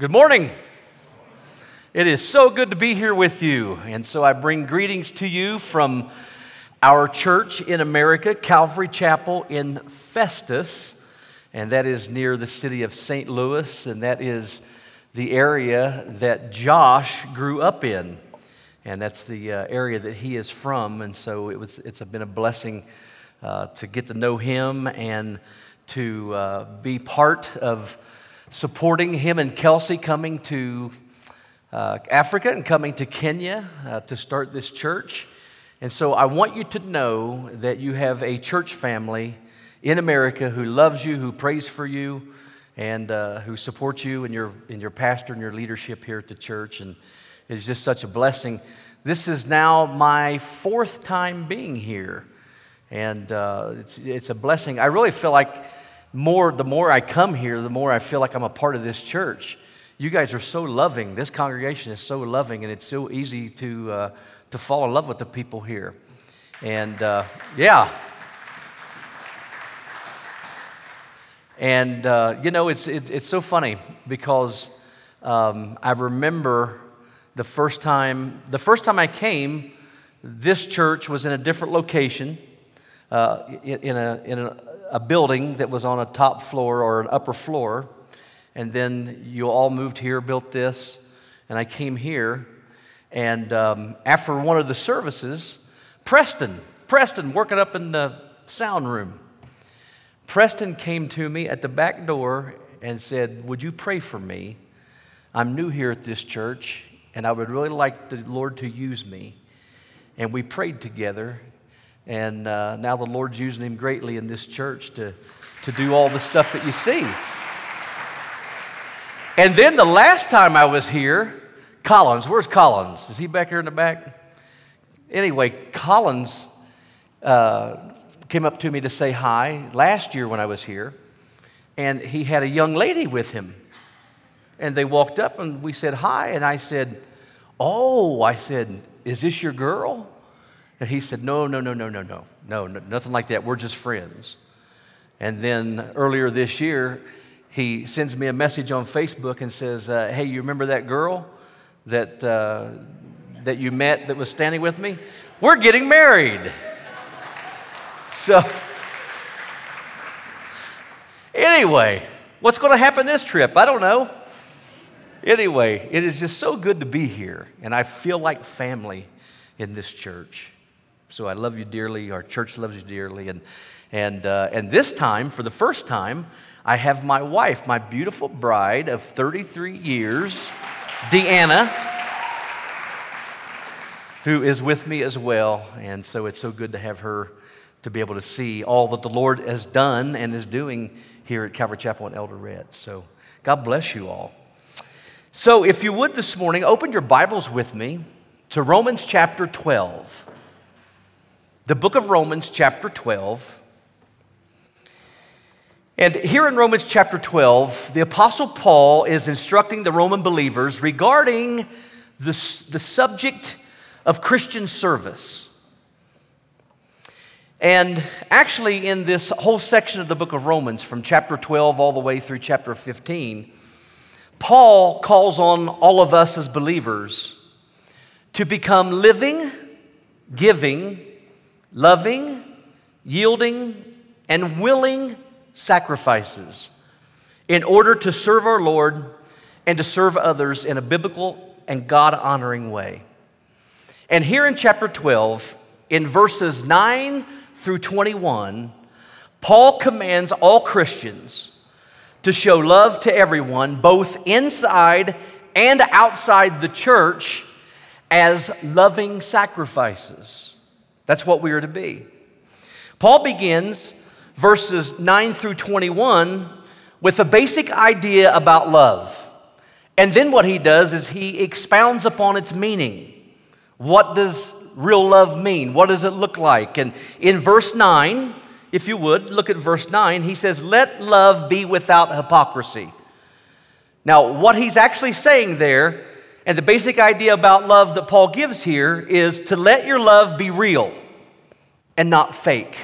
Good morning. It is so good to be here with you. And so I bring greetings to you from our church in America, Calvary Chapel in Festus. And that is near the city of St. Louis. And that is the area that Josh grew up in. And that's the uh, area that he is from. And so it was, it's been a blessing uh, to get to know him and to uh, be part of supporting him and Kelsey coming to uh, Africa and coming to Kenya uh, to start this church. And so I want you to know that you have a church family in America who loves you, who prays for you, and uh, who supports you and your, in your pastor and your leadership here at the church. And it's just such a blessing. This is now my fourth time being here. And uh, it's, it's a blessing. I really feel like more, the more I come here, the more I feel like I'm a part of this church. You guys are so loving. This congregation is so loving, and it's so easy to, uh, to fall in love with the people here. And uh, yeah. And, uh, you know, it's, it, it's so funny because um, I remember the first time, the first time I came, this church was in a different location, uh, in, in, a, in a, a building that was on a top floor or an upper floor. And then you all moved here, built this, and I came here. And um, after one of the services, Preston, Preston, working up in the sound room, Preston came to me at the back door and said, Would you pray for me? I'm new here at this church, and I would really like the Lord to use me. And we prayed together, and uh, now the Lord's using him greatly in this church to, to do all the stuff that you see. And then the last time I was here, Collins, where's Collins? Is he back here in the back? Anyway, Collins uh, came up to me to say hi last year when I was here, and he had a young lady with him. And they walked up and we said hi, and I said, Oh, I said, is this your girl? And he said, No, no, no, no, no, no, no, nothing like that. We're just friends. And then earlier this year, he sends me a message on Facebook and says, uh, Hey, you remember that girl that, uh, that you met that was standing with me? We're getting married. So, anyway, what's going to happen this trip? I don't know. Anyway, it is just so good to be here, and I feel like family in this church. So I love you dearly. Our church loves you dearly. And, and, uh, and this time, for the first time, I have my wife, my beautiful bride of 33 years, Deanna, who is with me as well. And so it's so good to have her to be able to see all that the Lord has done and is doing here at Calvary Chapel in Eldoret. So God bless you all. So if you would this morning, open your Bibles with me to Romans chapter 12 the book of Romans, chapter 12. And here in Romans chapter 12, the Apostle Paul is instructing the Roman believers regarding the, the subject of Christian service. And actually, in this whole section of the book of Romans, from chapter 12 all the way through chapter 15, Paul calls on all of us as believers to become living, giving, loving, yielding, and willing sacrifices in order to serve our Lord and to serve others in a biblical and God honoring way. And here in chapter 12, in verses 9 through 21, Paul commands all Christians to show love to everyone, both inside and outside the church, as loving sacrifices. That's what we are to be. Paul begins verses 9 through 21 with a basic idea about love. And then what he does is he expounds upon its meaning. What does real love mean? What does it look like? And in verse 9, if you would, look at verse 9, he says, Let love be without hypocrisy. Now, what he's actually saying there and the basic idea about love that Paul gives here is to let your love be real and not fake.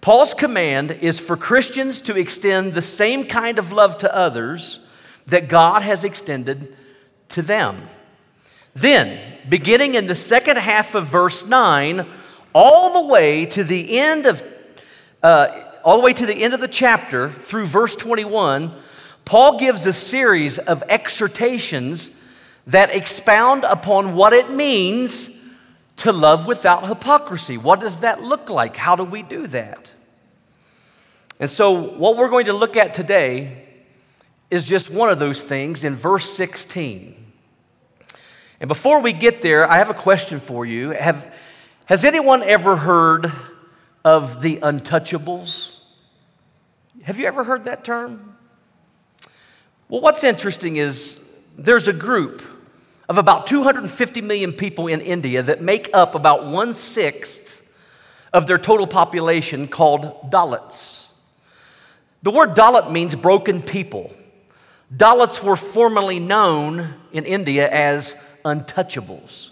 Paul's command is for Christians to extend the same kind of love to others that God has extended to them. Then, beginning in the second half of verse 9, all the way to the end of uh, all the way to the end of the chapter through verse 21, Paul gives a series of exhortations that expound upon what it means to love without hypocrisy. What does that look like? How do we do that? And so, what we're going to look at today is just one of those things in verse 16. And before we get there, I have a question for you. Have, has anyone ever heard of the untouchables? Have you ever heard that term? Well, what's interesting is there's a group of about 250 million people in India that make up about one sixth of their total population called Dalits. The word Dalit means broken people. Dalits were formerly known in India as untouchables.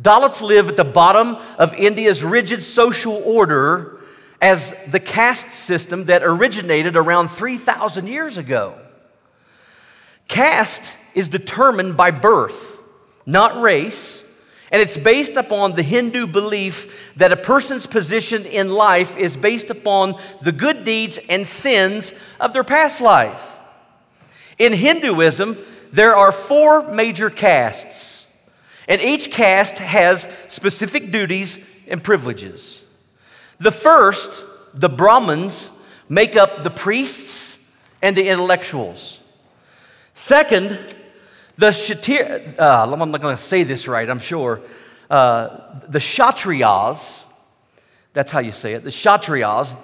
Dalits live at the bottom of India's rigid social order as the caste system that originated around 3,000 years ago. Caste is determined by birth, not race, and it's based upon the Hindu belief that a person's position in life is based upon the good deeds and sins of their past life. In Hinduism, there are four major castes, and each caste has specific duties and privileges. The first, the Brahmins, make up the priests and the intellectuals. Second, the Shatir, uh, I'm not going to say this right, I'm sure. Uh, the Kshatriyas, that's how you say it, the Kshatriyas,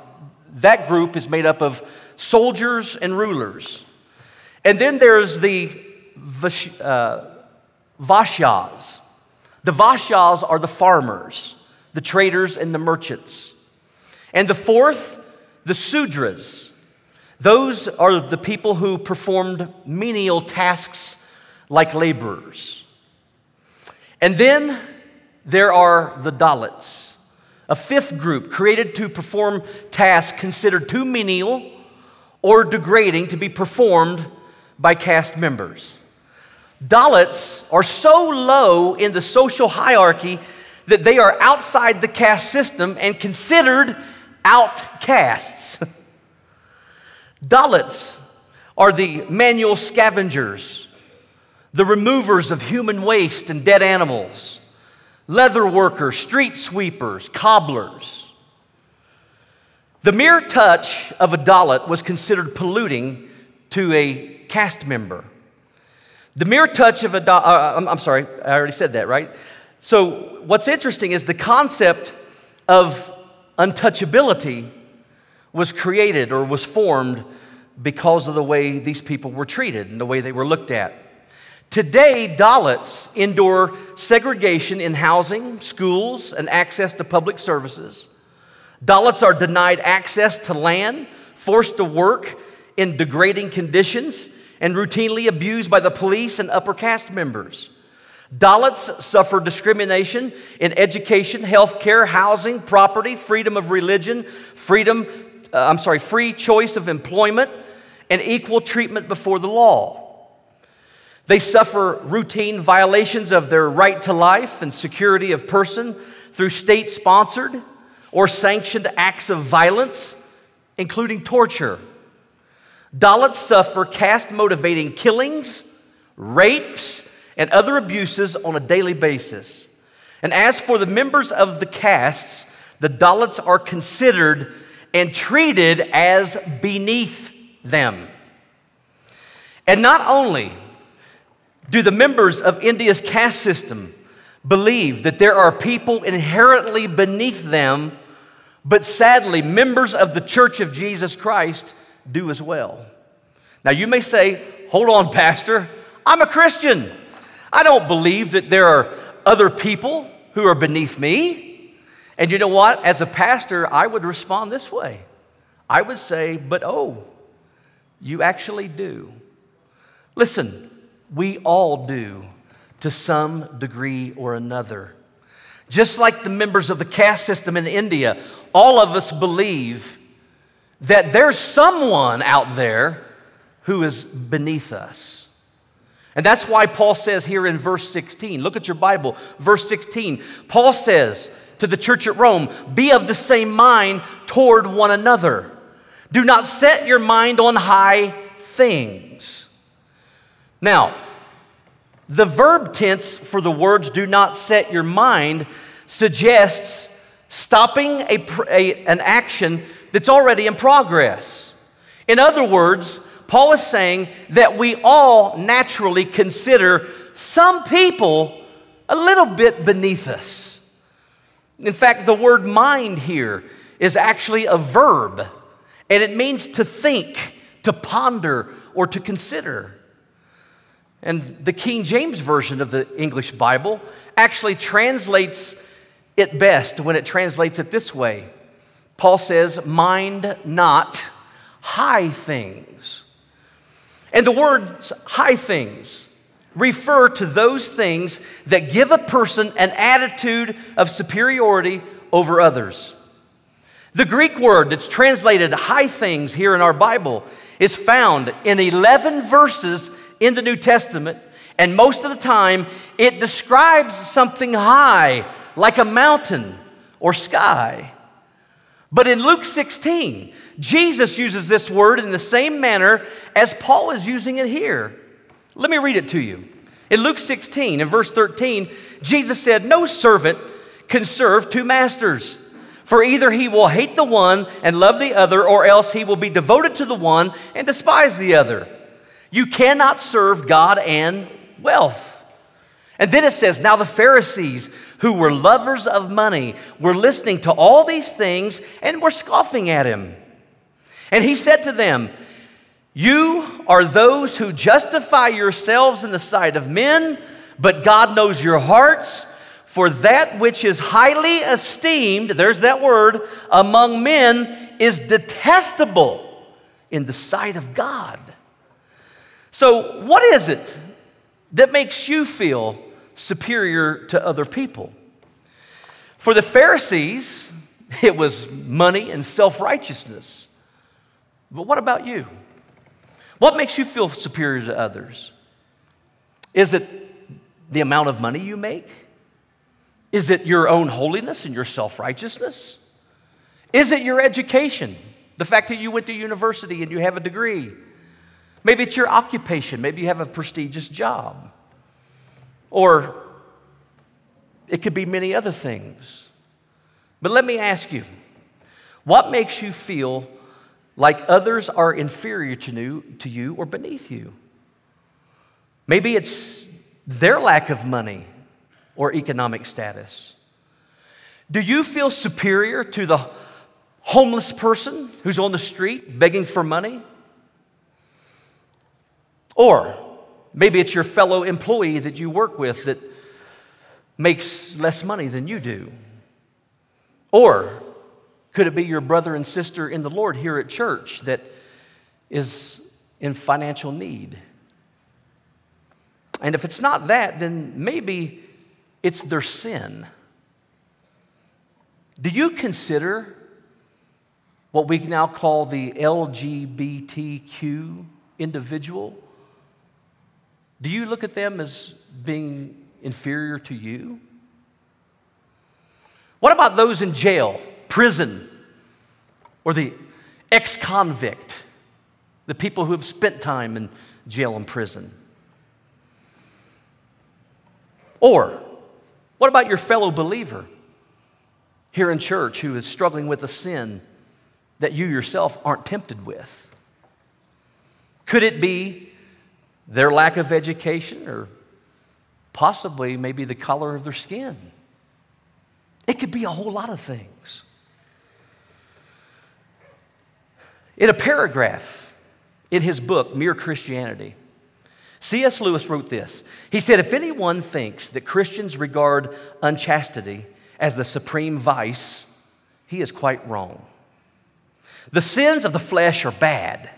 that group is made up of soldiers and rulers. And then there's the Vash, uh, Vashyas. The Vashyas are the farmers, the traders, and the merchants. And the fourth, the Sudras. Those are the people who performed menial tasks like laborers. And then there are the Dalits, a fifth group created to perform tasks considered too menial or degrading to be performed by caste members. Dalits are so low in the social hierarchy that they are outside the caste system and considered outcasts. Dalits are the manual scavengers, the removers of human waste and dead animals, leather workers, street sweepers, cobblers. The mere touch of a Dalit was considered polluting to a caste member. The mere touch of a Dalit, uh, I'm, I'm sorry, I already said that, right? So, what's interesting is the concept of untouchability was created or was formed because of the way these people were treated and the way they were looked at. Today, Dalits endure segregation in housing, schools, and access to public services. Dalits are denied access to land, forced to work in degrading conditions, and routinely abused by the police and upper caste members. Dalits suffer discrimination in education, health care, housing, property, freedom of religion, freedom, uh, I'm sorry, free choice of employment, and equal treatment before the law. They suffer routine violations of their right to life and security of person through state sponsored or sanctioned acts of violence, including torture. Dalits suffer caste motivating killings, rapes, and other abuses on a daily basis. And as for the members of the castes, the Dalits are considered and treated as beneath them. And not only do the members of India's caste system believe that there are people inherently beneath them, but sadly, members of the Church of Jesus Christ do as well. Now, you may say, hold on, Pastor, I'm a Christian. I don't believe that there are other people who are beneath me. And you know what? As a pastor, I would respond this way I would say, but oh, you actually do. Listen, we all do to some degree or another. Just like the members of the caste system in India, all of us believe that there's someone out there who is beneath us. And that's why Paul says here in verse 16, look at your Bible, verse 16. Paul says to the church at Rome, Be of the same mind toward one another. Do not set your mind on high things. Now, the verb tense for the words do not set your mind suggests stopping a, a, an action that's already in progress. In other words, Paul is saying that we all naturally consider some people a little bit beneath us. In fact, the word mind here is actually a verb, and it means to think, to ponder, or to consider. And the King James Version of the English Bible actually translates it best when it translates it this way. Paul says, Mind not high things. And the words high things refer to those things that give a person an attitude of superiority over others. The Greek word that's translated high things here in our Bible is found in 11 verses in the New Testament, and most of the time it describes something high, like a mountain or sky. But in Luke 16, Jesus uses this word in the same manner as Paul is using it here. Let me read it to you. In Luke 16, in verse 13, Jesus said, No servant can serve two masters. For either he will hate the one and love the other, or else he will be devoted to the one and despise the other. You cannot serve God and wealth. And then it says, Now the Pharisees, who were lovers of money, were listening to all these things and were scoffing at him. And he said to them, You are those who justify yourselves in the sight of men, but God knows your hearts. For that which is highly esteemed, there's that word, among men is detestable in the sight of God. So, what is it that makes you feel superior to other people? For the Pharisees, it was money and self righteousness. But what about you? What makes you feel superior to others? Is it the amount of money you make? Is it your own holiness and your self righteousness? Is it your education? The fact that you went to university and you have a degree? Maybe it's your occupation. Maybe you have a prestigious job. Or it could be many other things. But let me ask you what makes you feel like others are inferior to you, to you or beneath you? Maybe it's their lack of money or economic status. Do you feel superior to the homeless person who's on the street begging for money? Or maybe it's your fellow employee that you work with that makes less money than you do. Or could it be your brother and sister in the Lord here at church that is in financial need? And if it's not that, then maybe it's their sin. Do you consider what we now call the LGBTQ individual do you look at them as being inferior to you? What about those in jail, prison, or the ex convict, the people who have spent time in jail and prison? Or what about your fellow believer here in church who is struggling with a sin that you yourself aren't tempted with? Could it be their lack of education, or possibly maybe the color of their skin. It could be a whole lot of things. In a paragraph in his book, Mere Christianity, C.S. Lewis wrote this. He said, If anyone thinks that Christians regard unchastity as the supreme vice, he is quite wrong. The sins of the flesh are bad,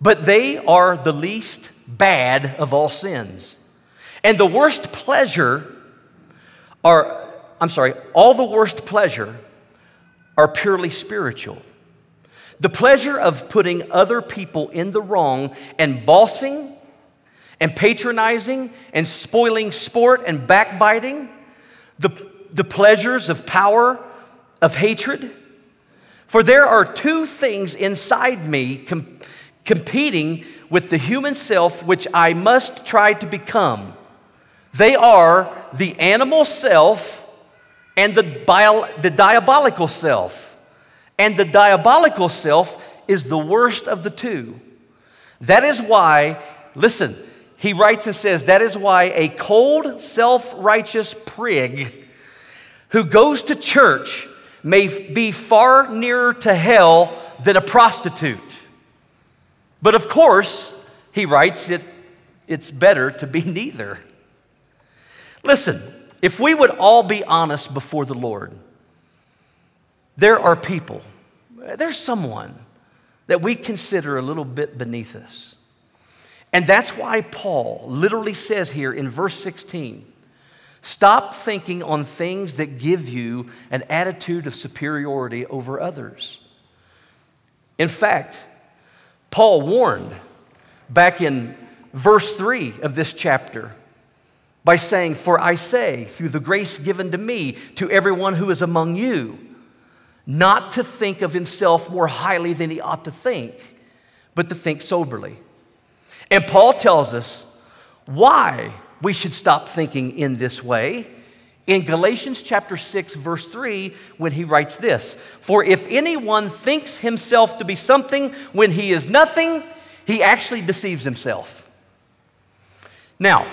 but they are the least bad of all sins. And the worst pleasure are, I'm sorry, all the worst pleasure are purely spiritual. The pleasure of putting other people in the wrong and bossing and patronizing and spoiling sport and backbiting, the, the pleasures of power, of hatred. For there are two things inside me com- competing with the human self which I must try to become. They are the animal self and the, bio- the diabolical self. And the diabolical self is the worst of the two. That is why, listen, he writes and says, that is why a cold, self righteous prig who goes to church may be far nearer to hell than a prostitute. But of course, he writes, it, it's better to be neither. Listen, if we would all be honest before the Lord, there are people, there's someone that we consider a little bit beneath us. And that's why Paul literally says here in verse 16 stop thinking on things that give you an attitude of superiority over others. In fact, Paul warned back in verse 3 of this chapter by saying, For I say, through the grace given to me, to everyone who is among you, not to think of himself more highly than he ought to think, but to think soberly. And Paul tells us why we should stop thinking in this way in Galatians chapter 6 verse 3 when he writes this, "For if anyone thinks himself to be something when he is nothing, he actually deceives himself." Now,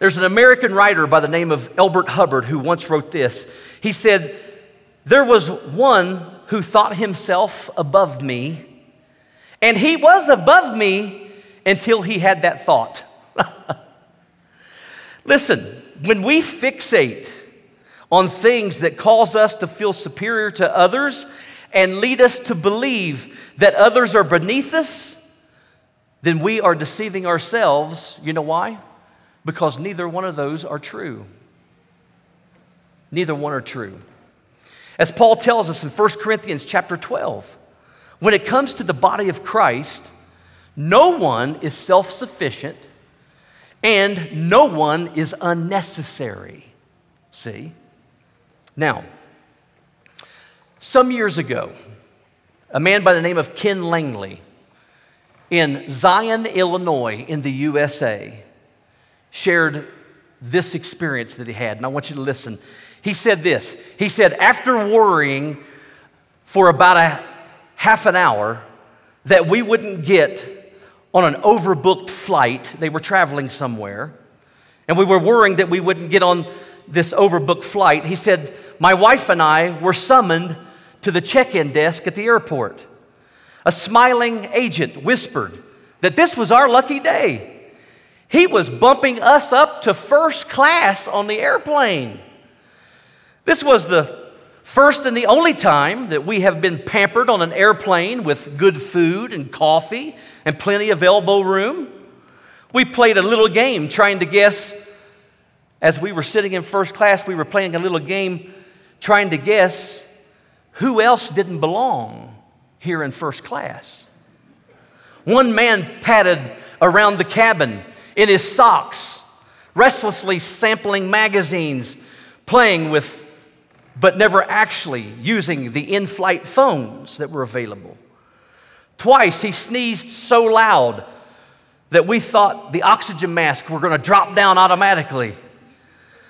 there's an American writer by the name of Elbert Hubbard who once wrote this. He said, there was one who thought himself above me, and he was above me until he had that thought. Listen, when we fixate on things that cause us to feel superior to others and lead us to believe that others are beneath us, then we are deceiving ourselves. You know why? Because neither one of those are true. Neither one are true. As Paul tells us in 1 Corinthians chapter 12, when it comes to the body of Christ, no one is self sufficient and no one is unnecessary. See? Now, some years ago, a man by the name of Ken Langley in Zion, Illinois, in the USA, shared this experience that he had, and I want you to listen. He said this He said, after worrying for about a half an hour that we wouldn't get on an overbooked flight, they were traveling somewhere, and we were worrying that we wouldn't get on this overbooked flight. He said, My wife and I were summoned to the check in desk at the airport. A smiling agent whispered that this was our lucky day. He was bumping us up to first class on the airplane. This was the first and the only time that we have been pampered on an airplane with good food and coffee and plenty of elbow room. We played a little game trying to guess, as we were sitting in first class, we were playing a little game trying to guess who else didn't belong here in first class. One man padded around the cabin in his socks, restlessly sampling magazines, playing with, but never actually using the in flight phones that were available. Twice he sneezed so loud that we thought the oxygen mask were going to drop down automatically.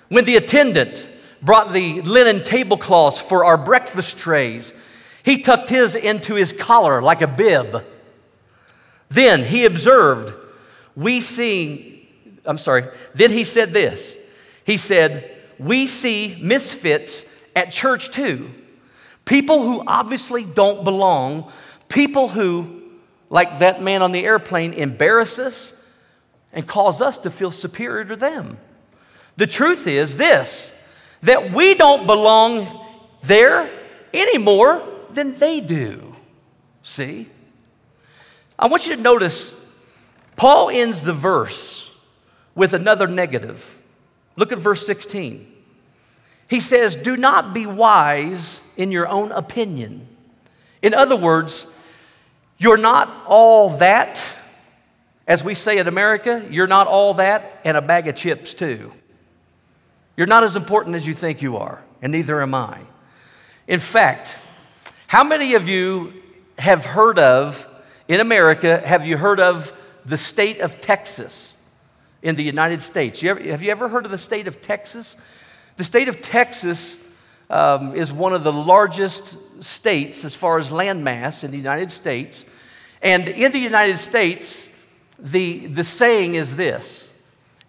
When the attendant brought the linen tablecloths for our breakfast trays, he tucked his into his collar like a bib. Then he observed we see, I'm sorry, then he said this. He said, We see misfits at church too. People who obviously don't belong, people who, like that man on the airplane, embarrass us and cause us to feel superior to them. The truth is this that we don't belong there any more than they do. See? I want you to notice Paul ends the verse with another negative. Look at verse 16. He says, Do not be wise in your own opinion. In other words, you're not all that, as we say in America, you're not all that and a bag of chips too. You're not as important as you think you are, and neither am I. In fact, how many of you have heard of, in America, have you heard of the state of Texas in the United States? You ever, have you ever heard of the state of Texas? The state of Texas um, is one of the largest states as far as landmass in the United States. And in the United States, the, the saying is this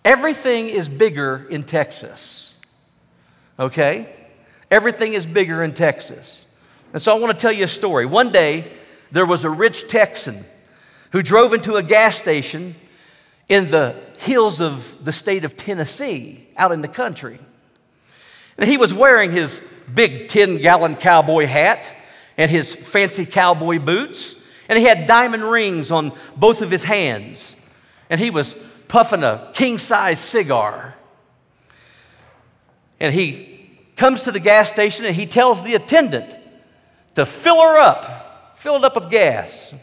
everything is bigger in Texas. Okay? Everything is bigger in Texas. And so I want to tell you a story. One day, there was a rich Texan who drove into a gas station in the hills of the state of Tennessee, out in the country. And he was wearing his big 10 gallon cowboy hat and his fancy cowboy boots. And he had diamond rings on both of his hands. And he was puffing a king size cigar. And he comes to the gas station and he tells the attendant to fill her up, fill it up with gas.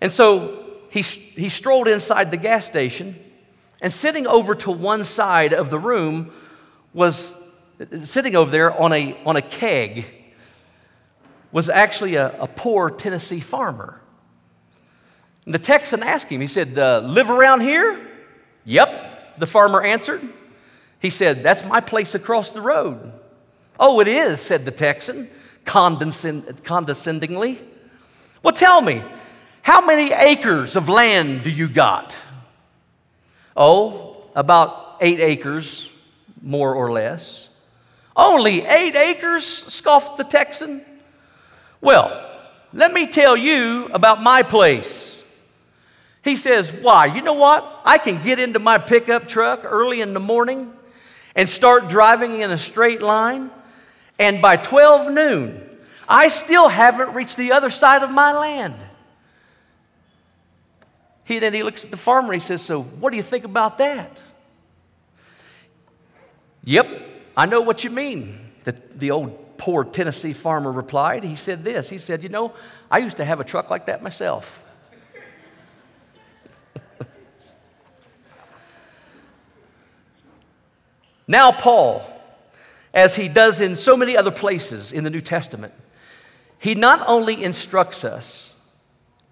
And so he, he strolled inside the gas station, and sitting over to one side of the room was sitting over there on a, on a keg was actually a, a poor Tennessee farmer. And the Texan asked him, he said, uh, Live around here? Yep, the farmer answered. He said, That's my place across the road. Oh, it is, said the Texan condescend- condescendingly. Well, tell me, how many acres of land do you got? Oh, about eight acres, more or less. Only eight acres? scoffed the Texan. Well, let me tell you about my place. He says, Why? You know what? I can get into my pickup truck early in the morning and start driving in a straight line, and by 12 noon, I still haven't reached the other side of my land. He then he looks at the farmer. He says, "So, what do you think about that?" Yep, I know what you mean. The, the old poor Tennessee farmer replied. He said this. He said, "You know, I used to have a truck like that myself." now, Paul, as he does in so many other places in the New Testament, he not only instructs us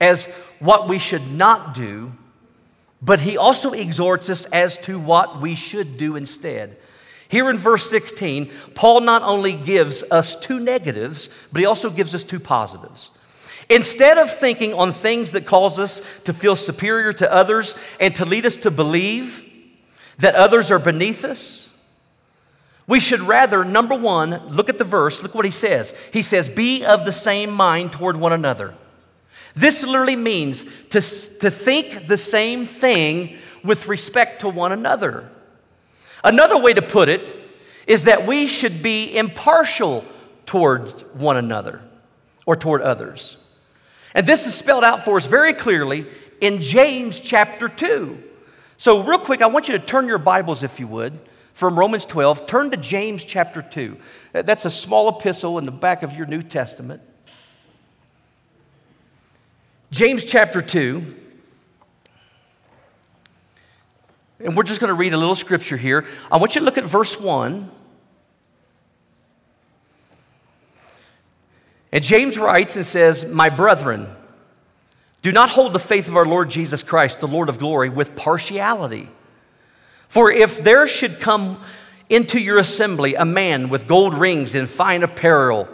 as what we should not do, but he also exhorts us as to what we should do instead. Here in verse 16, Paul not only gives us two negatives, but he also gives us two positives. Instead of thinking on things that cause us to feel superior to others and to lead us to believe that others are beneath us, we should rather, number one, look at the verse, look what he says. He says, Be of the same mind toward one another. This literally means to, to think the same thing with respect to one another. Another way to put it is that we should be impartial towards one another or toward others. And this is spelled out for us very clearly in James chapter 2. So, real quick, I want you to turn your Bibles, if you would, from Romans 12, turn to James chapter 2. That's a small epistle in the back of your New Testament. James chapter 2. And we're just going to read a little scripture here. I want you to look at verse 1. And James writes and says, My brethren, do not hold the faith of our Lord Jesus Christ, the Lord of glory, with partiality. For if there should come into your assembly a man with gold rings and fine apparel,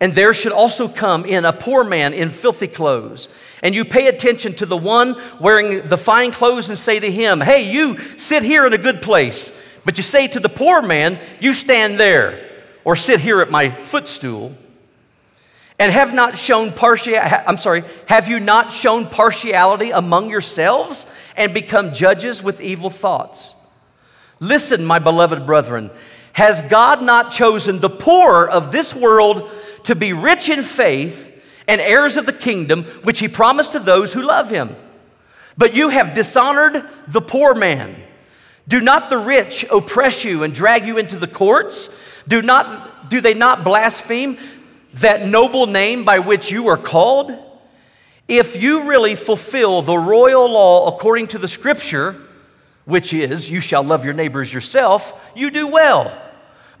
and there should also come in a poor man in filthy clothes, and you pay attention to the one wearing the fine clothes and say to him, Hey, you sit here in a good place. But you say to the poor man, You stand there, or sit here at my footstool. And have not shown partiality, I'm sorry, have you not shown partiality among yourselves and become judges with evil thoughts? Listen, my beloved brethren, has God not chosen the poor of this world to be rich in faith and heirs of the kingdom which he promised to those who love him? But you have dishonored the poor man. Do not the rich oppress you and drag you into the courts? Do, not, do they not blaspheme that noble name by which you are called? If you really fulfill the royal law according to the scripture, which is, you shall love your neighbors yourself, you do well.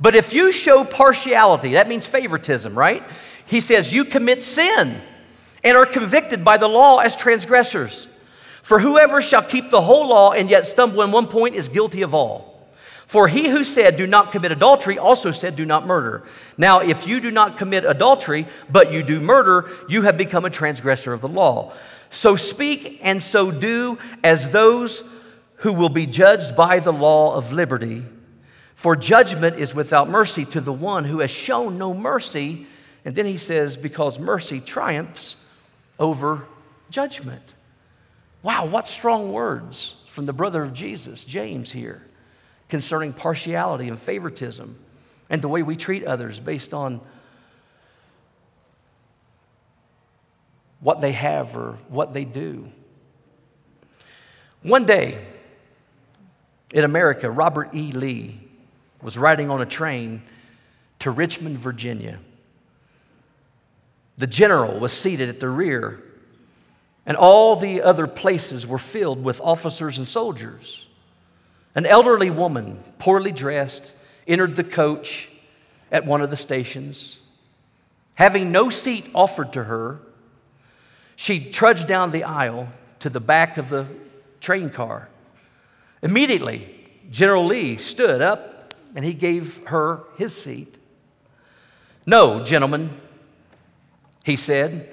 But if you show partiality, that means favoritism, right? He says, you commit sin and are convicted by the law as transgressors. For whoever shall keep the whole law and yet stumble in one point is guilty of all. For he who said, Do not commit adultery, also said, Do not murder. Now, if you do not commit adultery, but you do murder, you have become a transgressor of the law. So speak and so do as those who will be judged by the law of liberty. For judgment is without mercy to the one who has shown no mercy. And then he says, Because mercy triumphs over judgment. Wow, what strong words from the brother of Jesus, James, here concerning partiality and favoritism and the way we treat others based on what they have or what they do. One day in America, Robert E. Lee was riding on a train to Richmond, Virginia. The general was seated at the rear, and all the other places were filled with officers and soldiers. An elderly woman, poorly dressed, entered the coach at one of the stations. Having no seat offered to her, she trudged down the aisle to the back of the train car. Immediately, General Lee stood up and he gave her his seat. No, gentlemen, he said.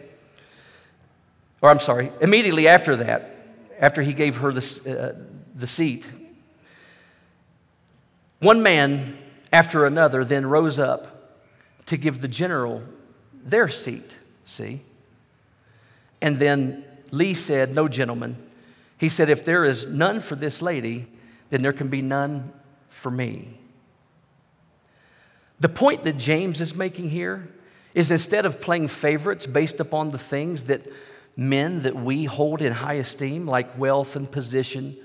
Or I'm sorry, immediately after that, after he gave her the, uh, the seat, one man after another then rose up to give the general their seat, see? And then Lee said, No, gentlemen. He said, If there is none for this lady, then there can be none for me. The point that James is making here is instead of playing favorites based upon the things that men that we hold in high esteem, like wealth and position,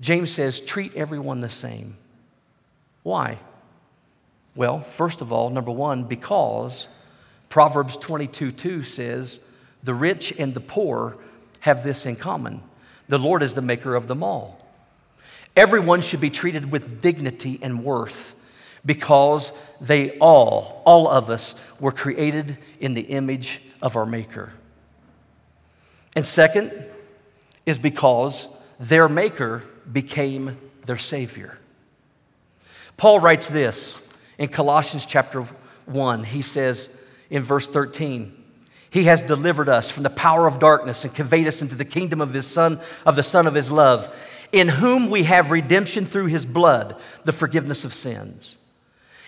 James says, treat everyone the same. Why? Well, first of all, number one, because Proverbs 22 2 says, The rich and the poor have this in common. The Lord is the maker of them all. Everyone should be treated with dignity and worth because they all, all of us, were created in the image of our Maker. And second is because their Maker became their Savior. Paul writes this in Colossians chapter 1. He says in verse 13, he has delivered us from the power of darkness and conveyed us into the kingdom of his son of the son of his love in whom we have redemption through his blood the forgiveness of sins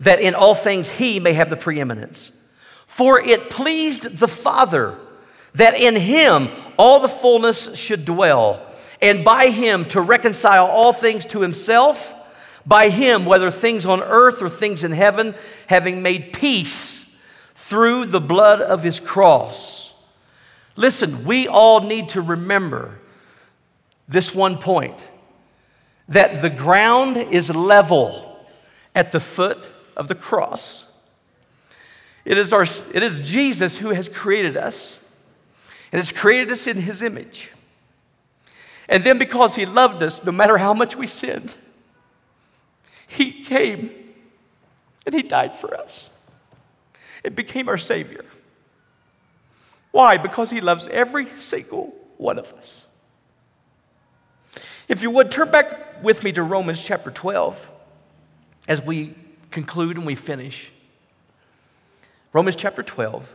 that in all things he may have the preeminence. For it pleased the Father that in him all the fullness should dwell, and by him to reconcile all things to himself, by him, whether things on earth or things in heaven, having made peace through the blood of his cross. Listen, we all need to remember this one point that the ground is level at the foot of the cross. It is, our, it is Jesus who has created us and has created us in His image. And then, because He loved us, no matter how much we sinned, He came and He died for us. It became our Savior. Why? Because He loves every single one of us. If you would, turn back with me to Romans chapter 12 as we conclude and we finish. Romans chapter 12.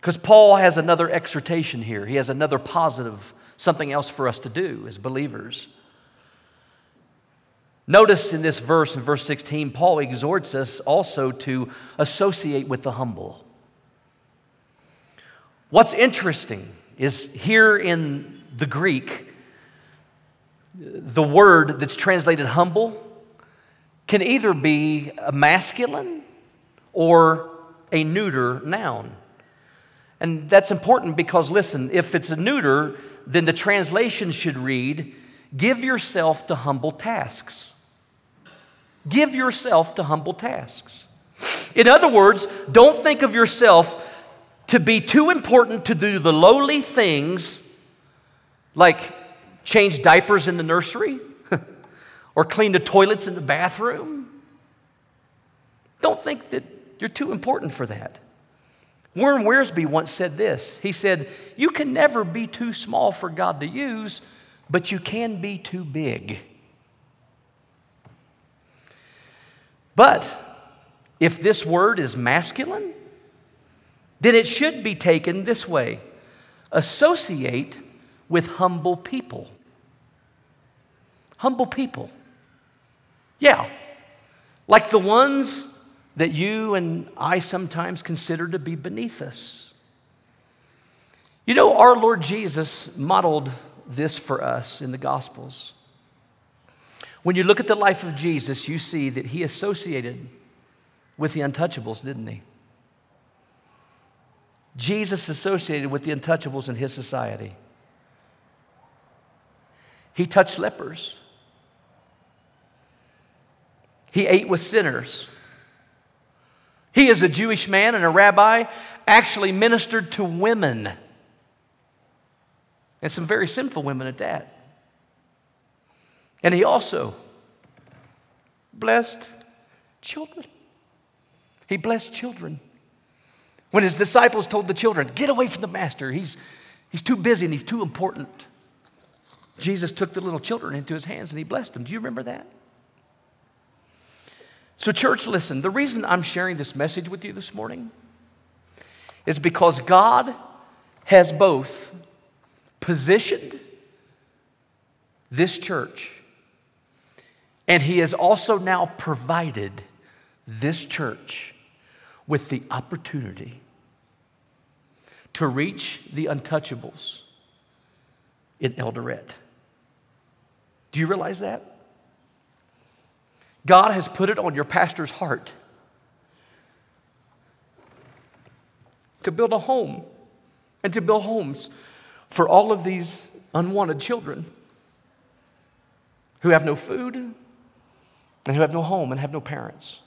Because Paul has another exhortation here. He has another positive, something else for us to do as believers. Notice in this verse, in verse 16, Paul exhorts us also to associate with the humble. What's interesting is here in the Greek, the word that's translated humble can either be a masculine or a neuter noun. And that's important because, listen, if it's a neuter, then the translation should read, Give yourself to humble tasks. Give yourself to humble tasks. In other words, don't think of yourself to be too important to do the lowly things like change diapers in the nursery or clean the toilets in the bathroom. Don't think that you're too important for that. Warren Wiersbe once said this. He said, You can never be too small for God to use, but you can be too big. But if this word is masculine, then it should be taken this way associate with humble people. Humble people. Yeah, like the ones that you and I sometimes consider to be beneath us. You know, our Lord Jesus modeled this for us in the Gospels. When you look at the life of Jesus, you see that he associated with the untouchables, didn't he? Jesus associated with the untouchables in his society. He touched lepers. He ate with sinners. He, as a Jewish man and a rabbi, actually ministered to women, and some very sinful women at that. And he also blessed children. He blessed children. When his disciples told the children, Get away from the master, he's, he's too busy and he's too important. Jesus took the little children into his hands and he blessed them. Do you remember that? So, church, listen, the reason I'm sharing this message with you this morning is because God has both positioned this church and He has also now provided this church with the opportunity to reach the untouchables in Eldoret. Do you realize that? God has put it on your pastor's heart to build a home and to build homes for all of these unwanted children who have no food and who have no home and have no parents.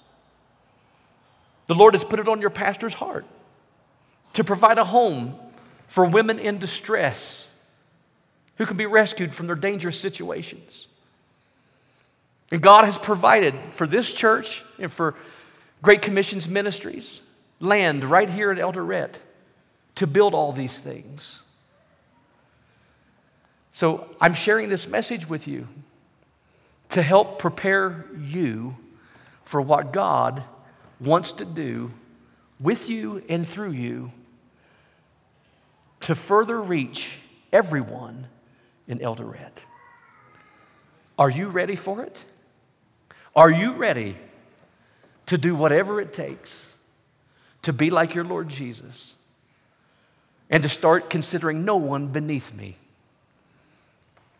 The Lord has put it on your pastor's heart to provide a home for women in distress who can be rescued from their dangerous situations. And God has provided for this church and for Great Commissions ministries land right here at Eldoret to build all these things. So I'm sharing this message with you to help prepare you for what God wants to do with you and through you to further reach everyone in Eldoret. Are you ready for it? Are you ready to do whatever it takes to be like your Lord Jesus and to start considering no one beneath me,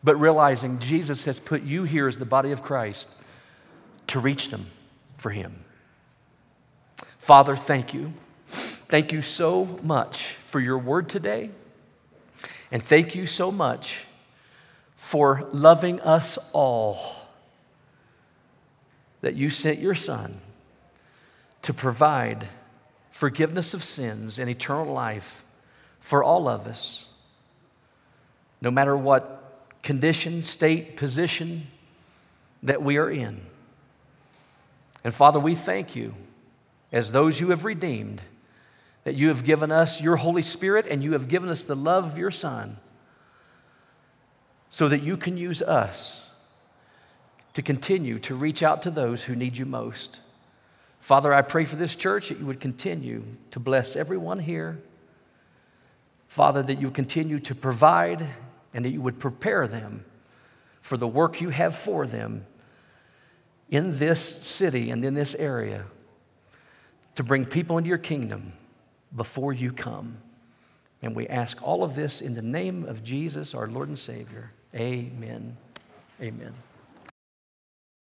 but realizing Jesus has put you here as the body of Christ to reach them for Him? Father, thank you. Thank you so much for your word today. And thank you so much for loving us all that you sent your Son to provide forgiveness of sins and eternal life for all of us, no matter what condition, state, position that we are in. And Father, we thank you as those you have redeemed, that you have given us your Holy Spirit and you have given us the love of your Son so that you can use us to continue to reach out to those who need you most. Father, I pray for this church that you would continue to bless everyone here. Father, that you would continue to provide and that you would prepare them for the work you have for them in this city and in this area to bring people into your kingdom before you come. And we ask all of this in the name of Jesus, our Lord and Savior. Amen. Amen.